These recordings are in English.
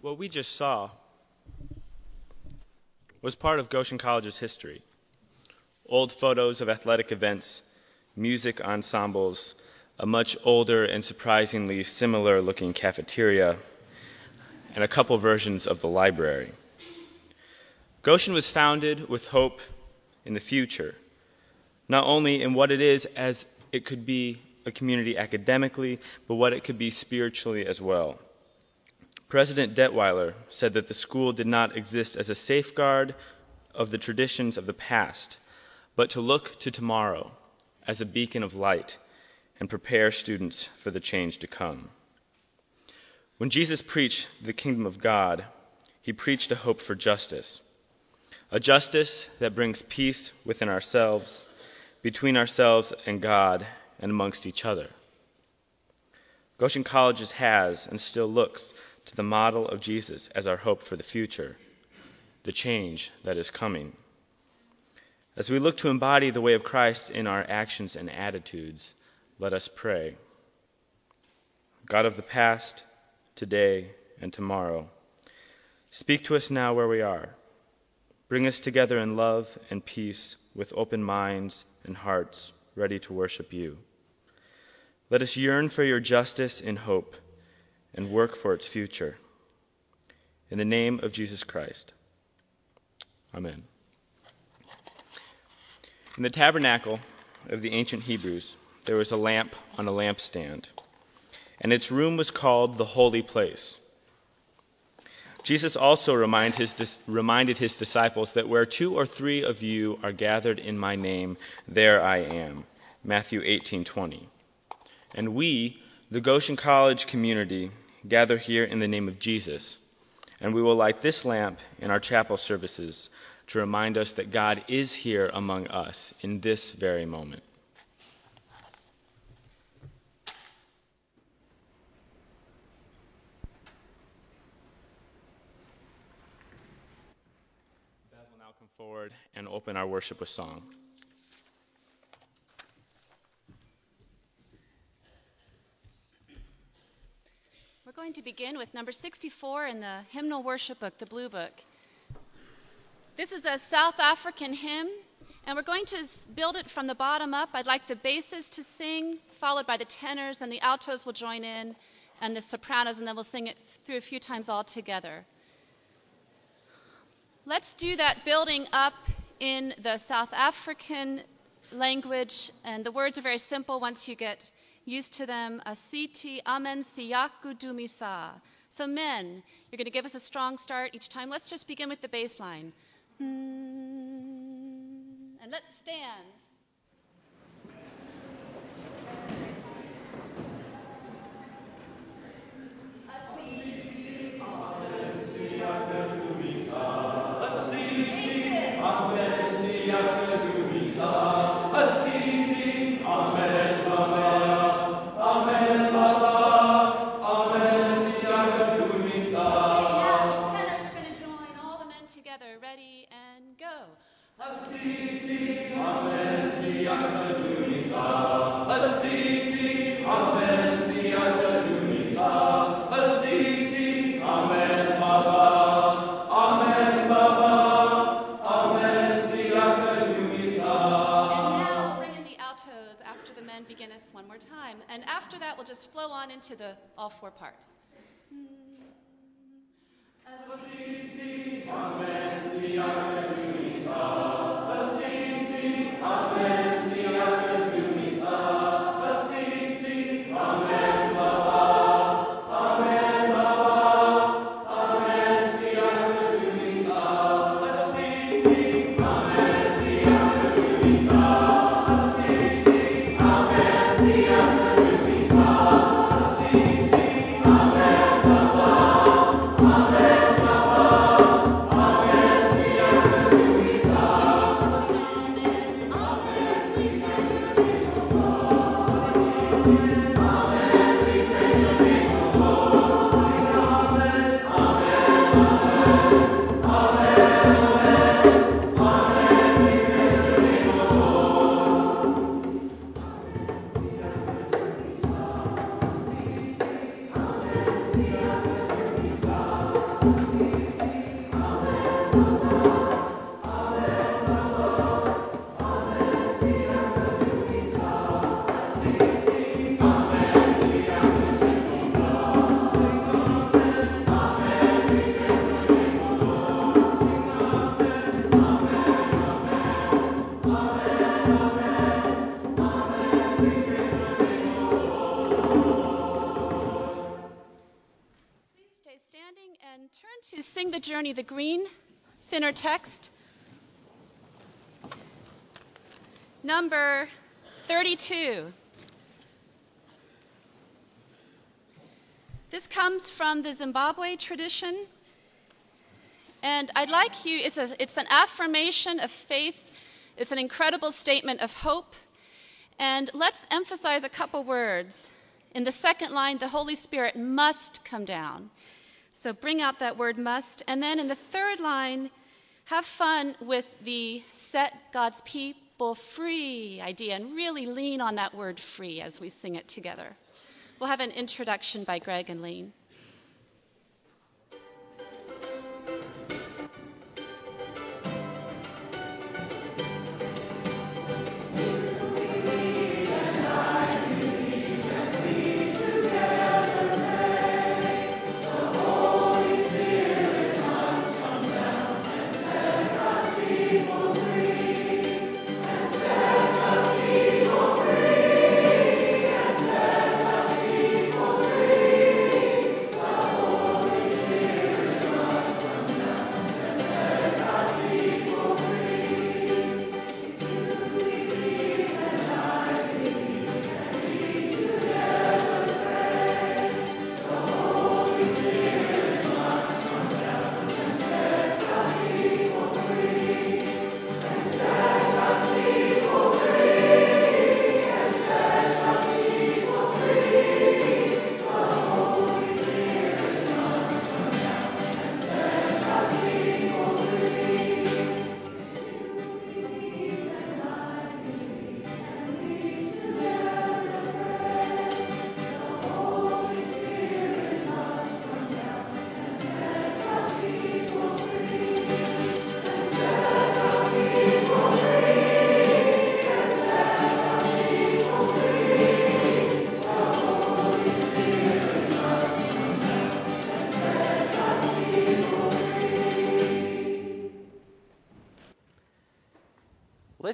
What we just saw was part of Goshen College's history. Old photos of athletic events, music ensembles, a much older and surprisingly similar looking cafeteria, and a couple versions of the library. Goshen was founded with hope in the future, not only in what it is as it could be a community academically, but what it could be spiritually as well. President Detweiler said that the school did not exist as a safeguard of the traditions of the past, but to look to tomorrow as a beacon of light and prepare students for the change to come. When Jesus preached the kingdom of God, he preached a hope for justice, a justice that brings peace within ourselves, between ourselves and God, and amongst each other. Goshen Colleges has and still looks to the model of Jesus as our hope for the future, the change that is coming. As we look to embody the way of Christ in our actions and attitudes, let us pray. God of the past, today, and tomorrow, speak to us now where we are. Bring us together in love and peace with open minds and hearts ready to worship you. Let us yearn for your justice in hope and work for its future. In the name of Jesus Christ. Amen. In the tabernacle of the ancient Hebrews, there was a lamp on a lampstand, and its room was called the holy place. Jesus also remind his, reminded his disciples that where two or three of you are gathered in my name, there I am. Matthew 18:20. And we the Goshen College community gather here in the name of Jesus, and we will light this lamp in our chapel services to remind us that God is here among us in this very moment. Beth will forward and open our worship with song. We're going to begin with number 64 in the hymnal worship book, the Blue Book. This is a South African hymn, and we're going to build it from the bottom up. I'd like the basses to sing, followed by the tenors, and the altos will join in, and the sopranos, and then we'll sing it through a few times all together. Let's do that building up in the South African language, and the words are very simple once you get used to them. Asiti amen siyaku dumisa. So, men, you're going to give us a strong start each time. Let's just begin with the bass line. Hmm. And let's stand. Into the all four parts. Amen. Journey, the green, thinner text. Number 32. This comes from the Zimbabwe tradition. And I'd like you, it's, a, it's an affirmation of faith, it's an incredible statement of hope. And let's emphasize a couple words. In the second line, the Holy Spirit must come down. So bring out that word must. And then in the third line, have fun with the set God's people free idea and really lean on that word free as we sing it together. We'll have an introduction by Greg and Lean.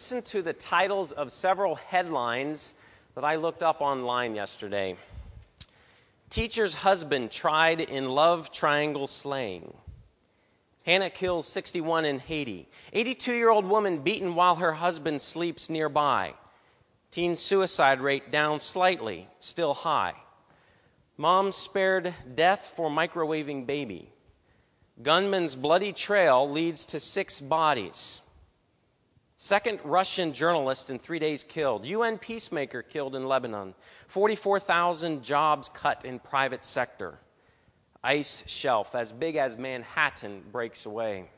Listen to the titles of several headlines that I looked up online yesterday. Teacher's husband tried in love triangle slaying. Hanna kills 61 in Haiti. 82 year old woman beaten while her husband sleeps nearby. Teen suicide rate down slightly, still high. Mom spared death for microwaving baby. Gunman's bloody trail leads to six bodies. Second Russian journalist in three days killed. UN peacemaker killed in Lebanon. 44,000 jobs cut in private sector. Ice shelf as big as Manhattan breaks away.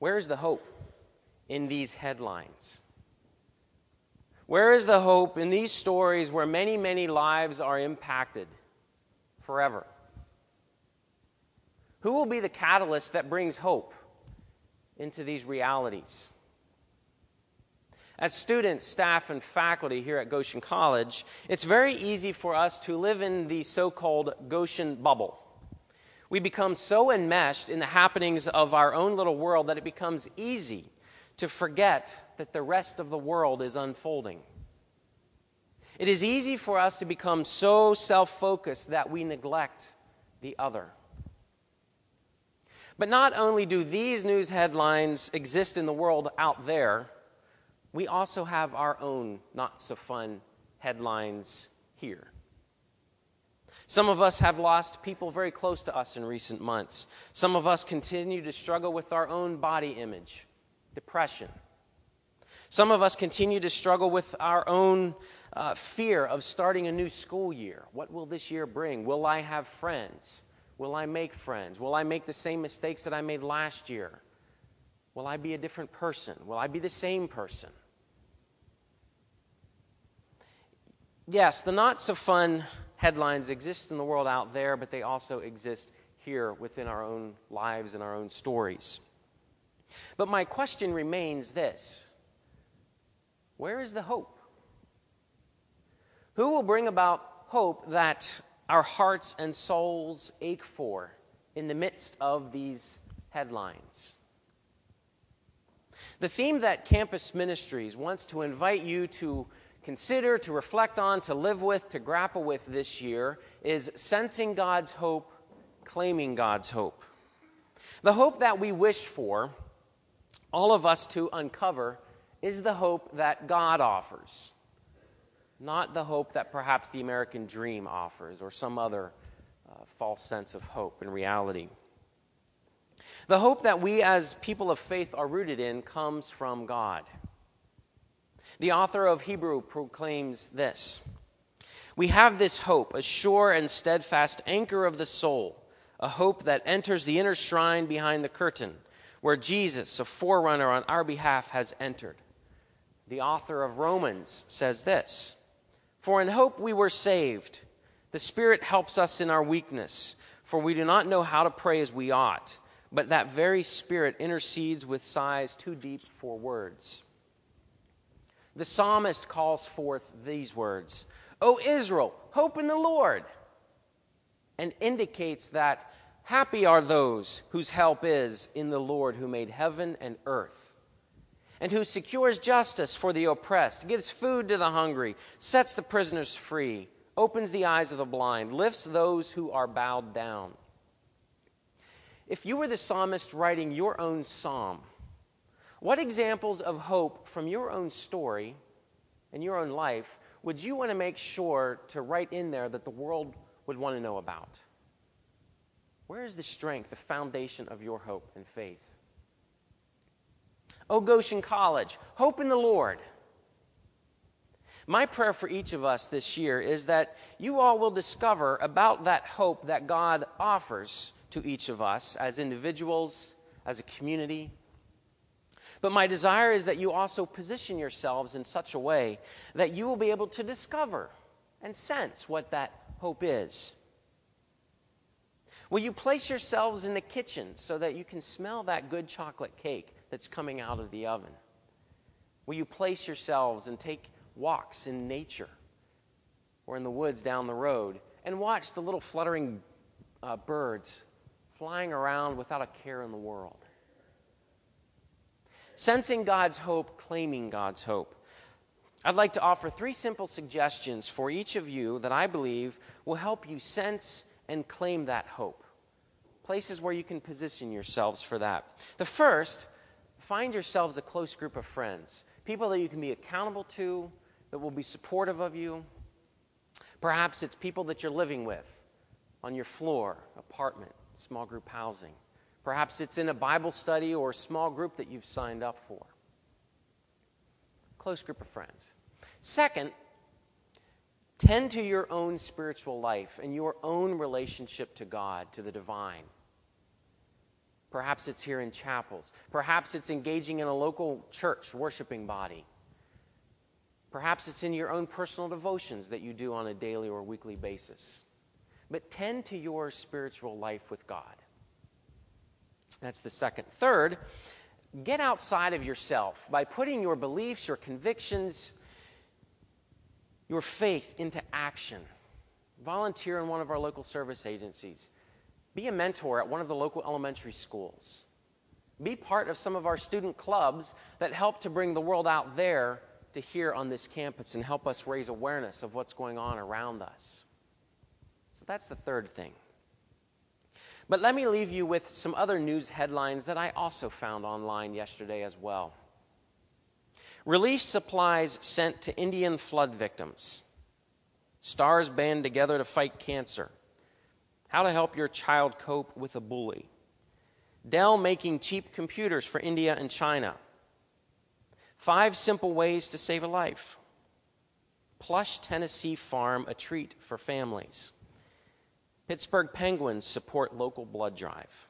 Where's the hope in these headlines? Where is the hope in these stories where many, many lives are impacted forever? Who will be the catalyst that brings hope? Into these realities. As students, staff, and faculty here at Goshen College, it's very easy for us to live in the so called Goshen bubble. We become so enmeshed in the happenings of our own little world that it becomes easy to forget that the rest of the world is unfolding. It is easy for us to become so self focused that we neglect the other. But not only do these news headlines exist in the world out there, we also have our own not so fun headlines here. Some of us have lost people very close to us in recent months. Some of us continue to struggle with our own body image, depression. Some of us continue to struggle with our own uh, fear of starting a new school year. What will this year bring? Will I have friends? Will I make friends? Will I make the same mistakes that I made last year? Will I be a different person? Will I be the same person? Yes, the not so fun headlines exist in the world out there, but they also exist here within our own lives and our own stories. But my question remains this Where is the hope? Who will bring about hope that our hearts and souls ache for in the midst of these headlines? The theme that Campus Ministries wants to invite you to consider, to reflect on, to live with, to grapple with this year is sensing God's hope, claiming God's hope. The hope that we wish for, all of us to uncover, is the hope that God offers, not the hope that perhaps the American dream offers or some other uh, false sense of hope and reality. The hope that we as people of faith are rooted in comes from God. The author of Hebrew proclaims this We have this hope, a sure and steadfast anchor of the soul, a hope that enters the inner shrine behind the curtain, where Jesus, a forerunner on our behalf, has entered. The author of Romans says this For in hope we were saved. The Spirit helps us in our weakness, for we do not know how to pray as we ought but that very Spirit intercedes with sighs too deep for words. The psalmist calls forth these words O Israel, hope in the Lord, and indicates that happy are those whose help is in the Lord who made heaven and earth, and who secures justice for the oppressed, gives food to the hungry, sets the prisoners free, opens the eyes of the blind, lifts those who are bowed down. If you were the psalmist writing your own psalm, what examples of hope from your own story and your own life would you want to make sure to write in there that the world would want to know about? Where is the strength, the foundation of your hope and faith? Oh, Goshen College, hope in the Lord. My prayer for each of us this year is that you all will discover about that hope that God offers to each of us as individuals, as a community. But my desire is that you also position yourselves in such a way that you will be able to discover and sense what that hope is. Will you place yourselves in the kitchen so that you can smell that good chocolate cake that's coming out of the oven? Will you place yourselves and take walks in nature or in the woods down the road and watch the little fluttering uh, birds flying around without a care in the world. Sensing God's hope, claiming God's hope. I'd like to offer three simple suggestions for each of you that I believe will help you sense and claim that hope. Places where you can position yourselves for that. The first, find yourselves a close group of friends, people that you can be accountable to, that will be supportive of you. Perhaps it's people that you're living with on your floor, apartment, small group housing. Perhaps it's in a Bible study or a small group that you've signed up for. Close group of friends. Second, tend to your own spiritual life and your own relationship to God, to the divine. Perhaps it's here in chapels. Perhaps it's engaging in a local church worshiping body. Perhaps it's in your own personal devotions that you do on a daily or weekly basis but tend to your spiritual life with God. That's the second. Third, get outside of yourself by putting your beliefs, your convictions, your faith into action. Volunteer in one of our local service agencies. Be a mentor at one of the local elementary schools. Be part of some of our student clubs that help to bring the world out there to here on this campus and help us raise awareness of what's going on around us. So that's the third thing. But let me leave you with some other news headlines that I also found online yesterday as well. Relief supplies sent to Indian flood victims. Stars band together to fight cancer. How to help your child cope with a bully. Dell making cheap computers for India and China. Five simple ways to save a life. Plush Tennessee Farm, a treat for families. Pittsburgh Penguins support local blood drive.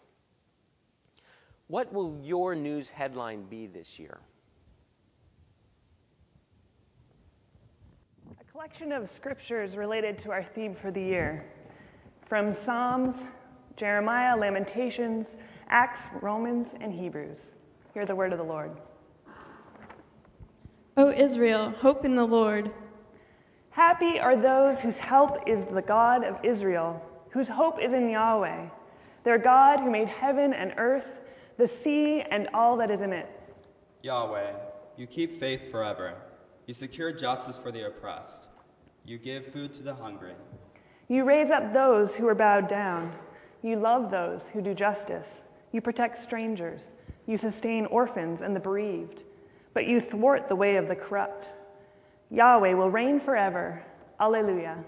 What will your news headline be this year? A collection of scriptures related to our theme for the year, from Psalms Jeremiah, Lamentations, Acts, Romans, and Hebrews. Hear the word of the Lord. O Israel, hope in the Lord. Happy are those whose help is the God of Israel, whose hope is in Yahweh, their God who made heaven and earth, the sea, and all that is in it. Yahweh, you keep faith forever. You secure justice for the oppressed. You give food to the hungry. You raise up those who are bowed down. You love those who do justice. You protect strangers. You sustain orphans and the bereaved. But you thwart the way of the corrupt. Yahweh will reign forever. Alleluia.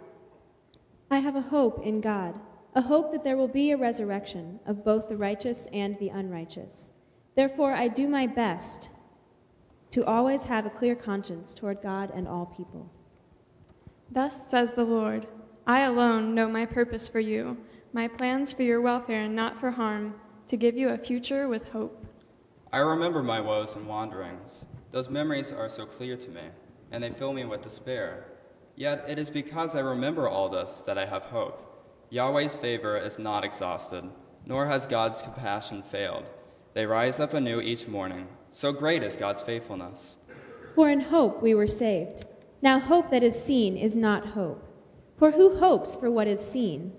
I have a hope in God, a hope that there will be a resurrection of both the righteous and the unrighteous. Therefore, I do my best to always have a clear conscience toward God and all people. Thus says the Lord I alone know my purpose for you, my plans for your welfare and not for harm, to give you a future with hope. I remember my woes and wanderings. Those memories are so clear to me and they fill me with despair. Yet it is because I remember all this that I have hope. Yahweh's favor is not exhausted, nor has God's compassion failed. They rise up anew each morning. So great is God's faithfulness. For in hope we were saved. Now, hope that is seen is not hope. For who hopes for what is seen?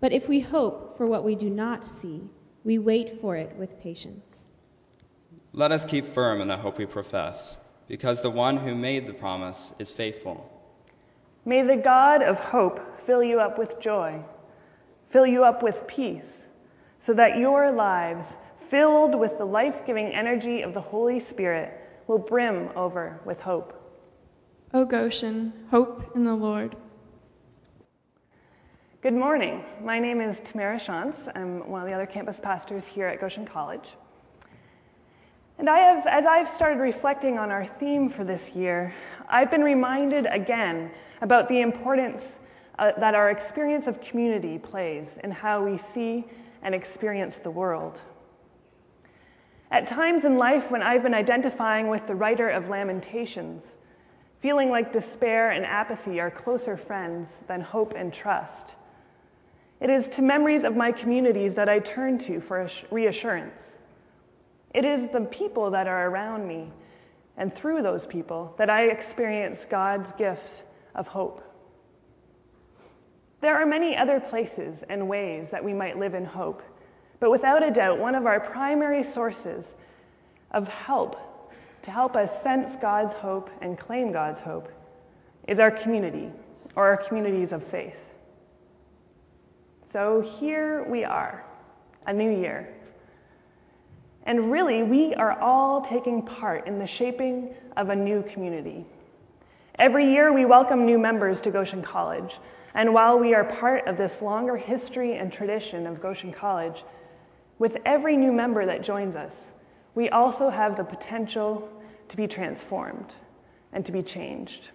But if we hope for what we do not see, we wait for it with patience. Let us keep firm in the hope we profess because the one who made the promise is faithful. May the God of hope fill you up with joy, fill you up with peace, so that your lives, filled with the life giving energy of the Holy Spirit, will brim over with hope. O Goshen, hope in the Lord. Good morning. My name is Tamara Shantz. I'm one of the other campus pastors here at Goshen College. And I have, as I've started reflecting on our theme for this year, I've been reminded again about the importance uh, that our experience of community plays in how we see and experience the world. At times in life when I've been identifying with the writer of Lamentations, feeling like despair and apathy are closer friends than hope and trust, it is to memories of my communities that I turn to for reassurance. It is the people that are around me, and through those people, that I experience God's gift of hope. There are many other places and ways that we might live in hope, but without a doubt, one of our primary sources of help to help us sense God's hope and claim God's hope is our community or our communities of faith. So here we are, a new year. And really, we are all taking part in the shaping of a new community. Every year, we welcome new members to Goshen College. And while we are part of this longer history and tradition of Goshen College, with every new member that joins us, we also have the potential to be transformed and to be changed.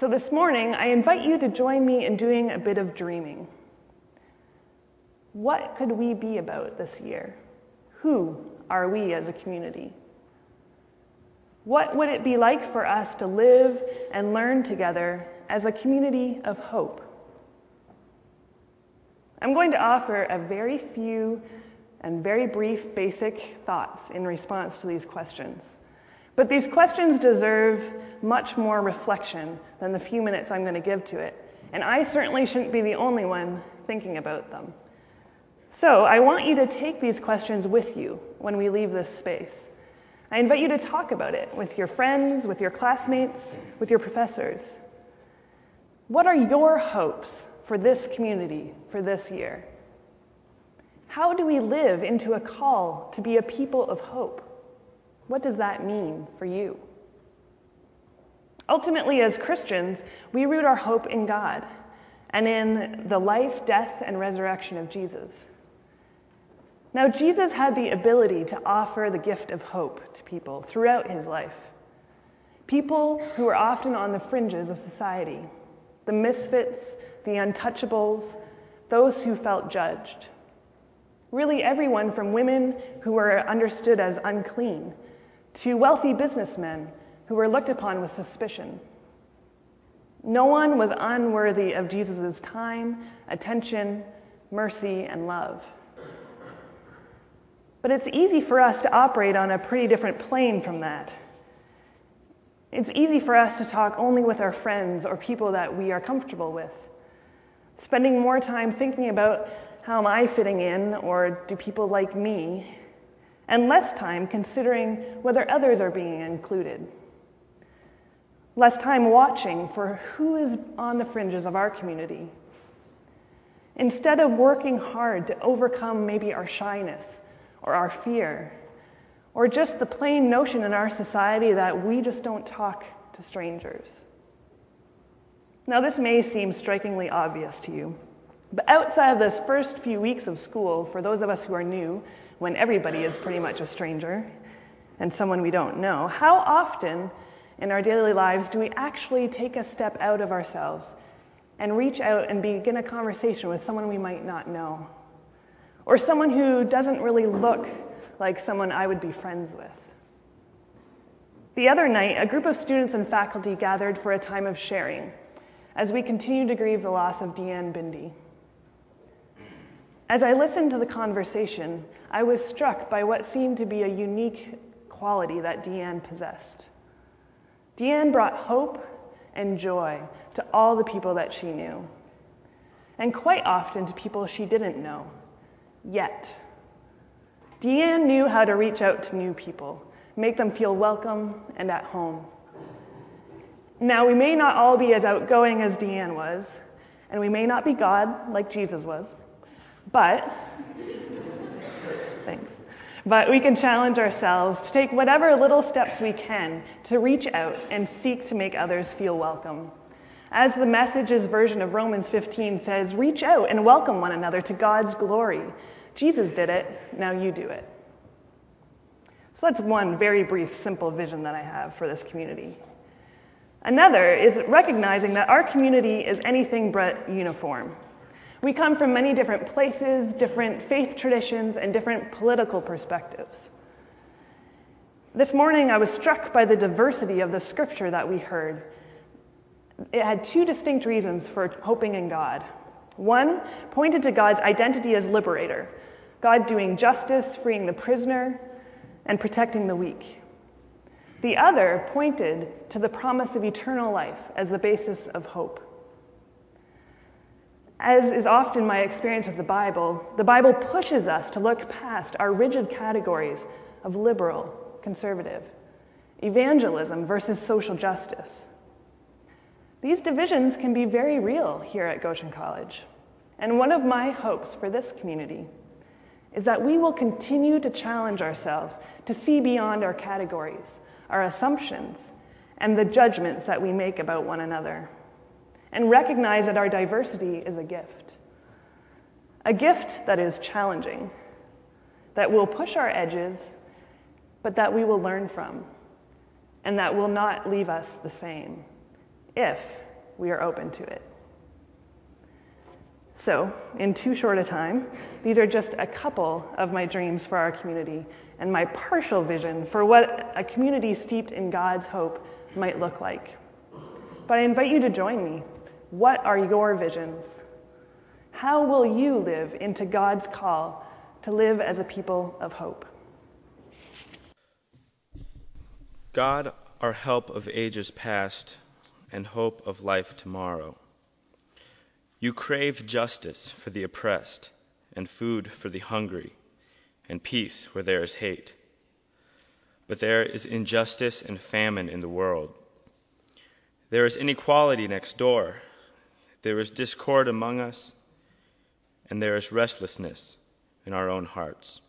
So this morning, I invite you to join me in doing a bit of dreaming. What could we be about this year? Who are we as a community? What would it be like for us to live and learn together as a community of hope? I'm going to offer a very few and very brief basic thoughts in response to these questions. But these questions deserve much more reflection than the few minutes I'm going to give to it. And I certainly shouldn't be the only one thinking about them. So I want you to take these questions with you when we leave this space. I invite you to talk about it with your friends, with your classmates, with your professors. What are your hopes for this community for this year? How do we live into a call to be a people of hope? What does that mean for you? Ultimately, as Christians, we root our hope in God and in the life, death, and resurrection of Jesus. Now, Jesus had the ability to offer the gift of hope to people throughout his life. People who were often on the fringes of society, the misfits, the untouchables, those who felt judged. Really, everyone from women who were understood as unclean to wealthy businessmen who were looked upon with suspicion. No one was unworthy of Jesus' time, attention, mercy, and love. But it's easy for us to operate on a pretty different plane from that. It's easy for us to talk only with our friends or people that we are comfortable with, spending more time thinking about how am I fitting in or do people like me, and less time considering whether others are being included. Less time watching for who is on the fringes of our community. Instead of working hard to overcome maybe our shyness or our fear, or just the plain notion in our society that we just don't talk to strangers. Now, this may seem strikingly obvious to you, but outside of those first few weeks of school, for those of us who are new, when everybody is pretty much a stranger and someone we don't know, how often in our daily lives do we actually take a step out of ourselves and reach out and begin a conversation with someone we might not know? Or someone who doesn't really look like someone I would be friends with. The other night, a group of students and faculty gathered for a time of sharing as we continue to grieve the loss of Deanne Bindi. As I listened to the conversation, I was struck by what seemed to be a unique quality that Deanne possessed. Deanne brought hope and joy to all the people that she knew, and quite often to people she didn't know yet. Deanne knew how to reach out to new people, make them feel welcome and at home. Now, we may not all be as outgoing as Deanne was, and we may not be God like Jesus was, but, thanks, but we can challenge ourselves to take whatever little steps we can to reach out and seek to make others feel welcome. As the message's version of Romans 15 says, reach out and welcome one another to God's glory. Jesus did it, now you do it. So that's one very brief, simple vision that I have for this community. Another is recognizing that our community is anything but uniform. We come from many different places, different faith traditions, and different political perspectives. This morning, I was struck by the diversity of the scripture that we heard. It had two distinct reasons for hoping in God. One pointed to God's identity as liberator, God doing justice, freeing the prisoner, and protecting the weak. The other pointed to the promise of eternal life as the basis of hope. As is often my experience with the Bible, the Bible pushes us to look past our rigid categories of liberal, conservative, evangelism versus social justice. These divisions can be very real here at Goshen College. And one of my hopes for this community is that we will continue to challenge ourselves to see beyond our categories, our assumptions, and the judgments that we make about one another, and recognize that our diversity is a gift. A gift that is challenging, that will push our edges, but that we will learn from, and that will not leave us the same if we are open to it. So, in too short a time, these are just a couple of my dreams for our community and my partial vision for what a community steeped in God's hope might look like. But I invite you to join me. What are your visions? How will you live into God's call to live as a people of hope? God, our help of ages past and hope of life tomorrow. You crave justice for the oppressed, and food for the hungry, and peace where there is hate. But there is injustice and famine in the world. There is inequality next door. There is discord among us, and there is restlessness in our own hearts.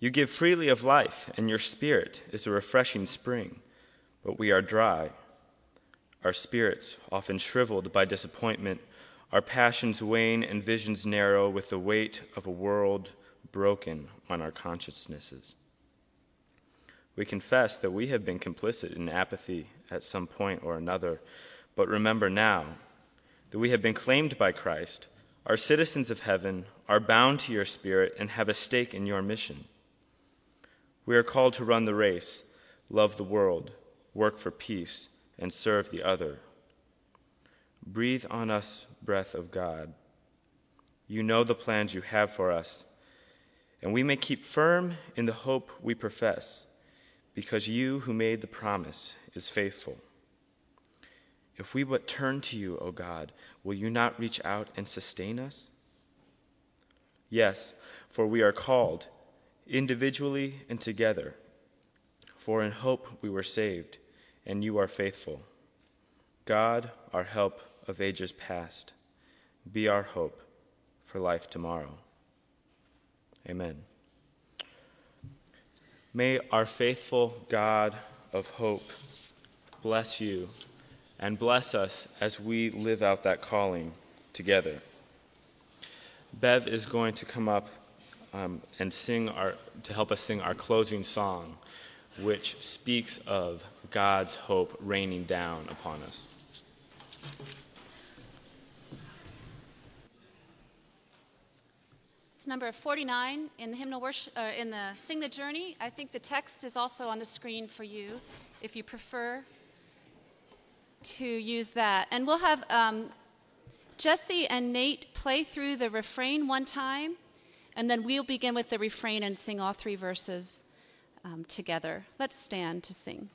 You give freely of life, and your spirit is a refreshing spring, but we are dry our spirits, often shriveled by disappointment, our passions wane and visions narrow with the weight of a world broken on our consciousnesses. We confess that we have been complicit in apathy at some point or another, but remember now that we have been claimed by Christ, are citizens of heaven, are bound to your spirit, and have a stake in your mission. We are called to run the race, love the world, work for peace and serve the other. Breathe on us, breath of God. You know the plans you have for us, and we may keep firm in the hope we profess, because you who made the promise is faithful. If we but turn to you, O God, will you not reach out and sustain us? Yes, for we are called, individually and together. For in hope we were saved, and you are faithful. God, our help of ages past, be our hope for life tomorrow. Amen. May our faithful God of hope bless you and bless us as we live out that calling together. Bev is going to come up um, and sing our, to help us sing our closing song, which speaks of God's hope raining down upon us. It's number 49 in the hymnal worship, uh, in the Sing the Journey. I think the text is also on the screen for you if you prefer to use that. And we'll have um, Jesse and Nate play through the refrain one time, and then we'll begin with the refrain and sing all three verses um, together. Let's stand to sing.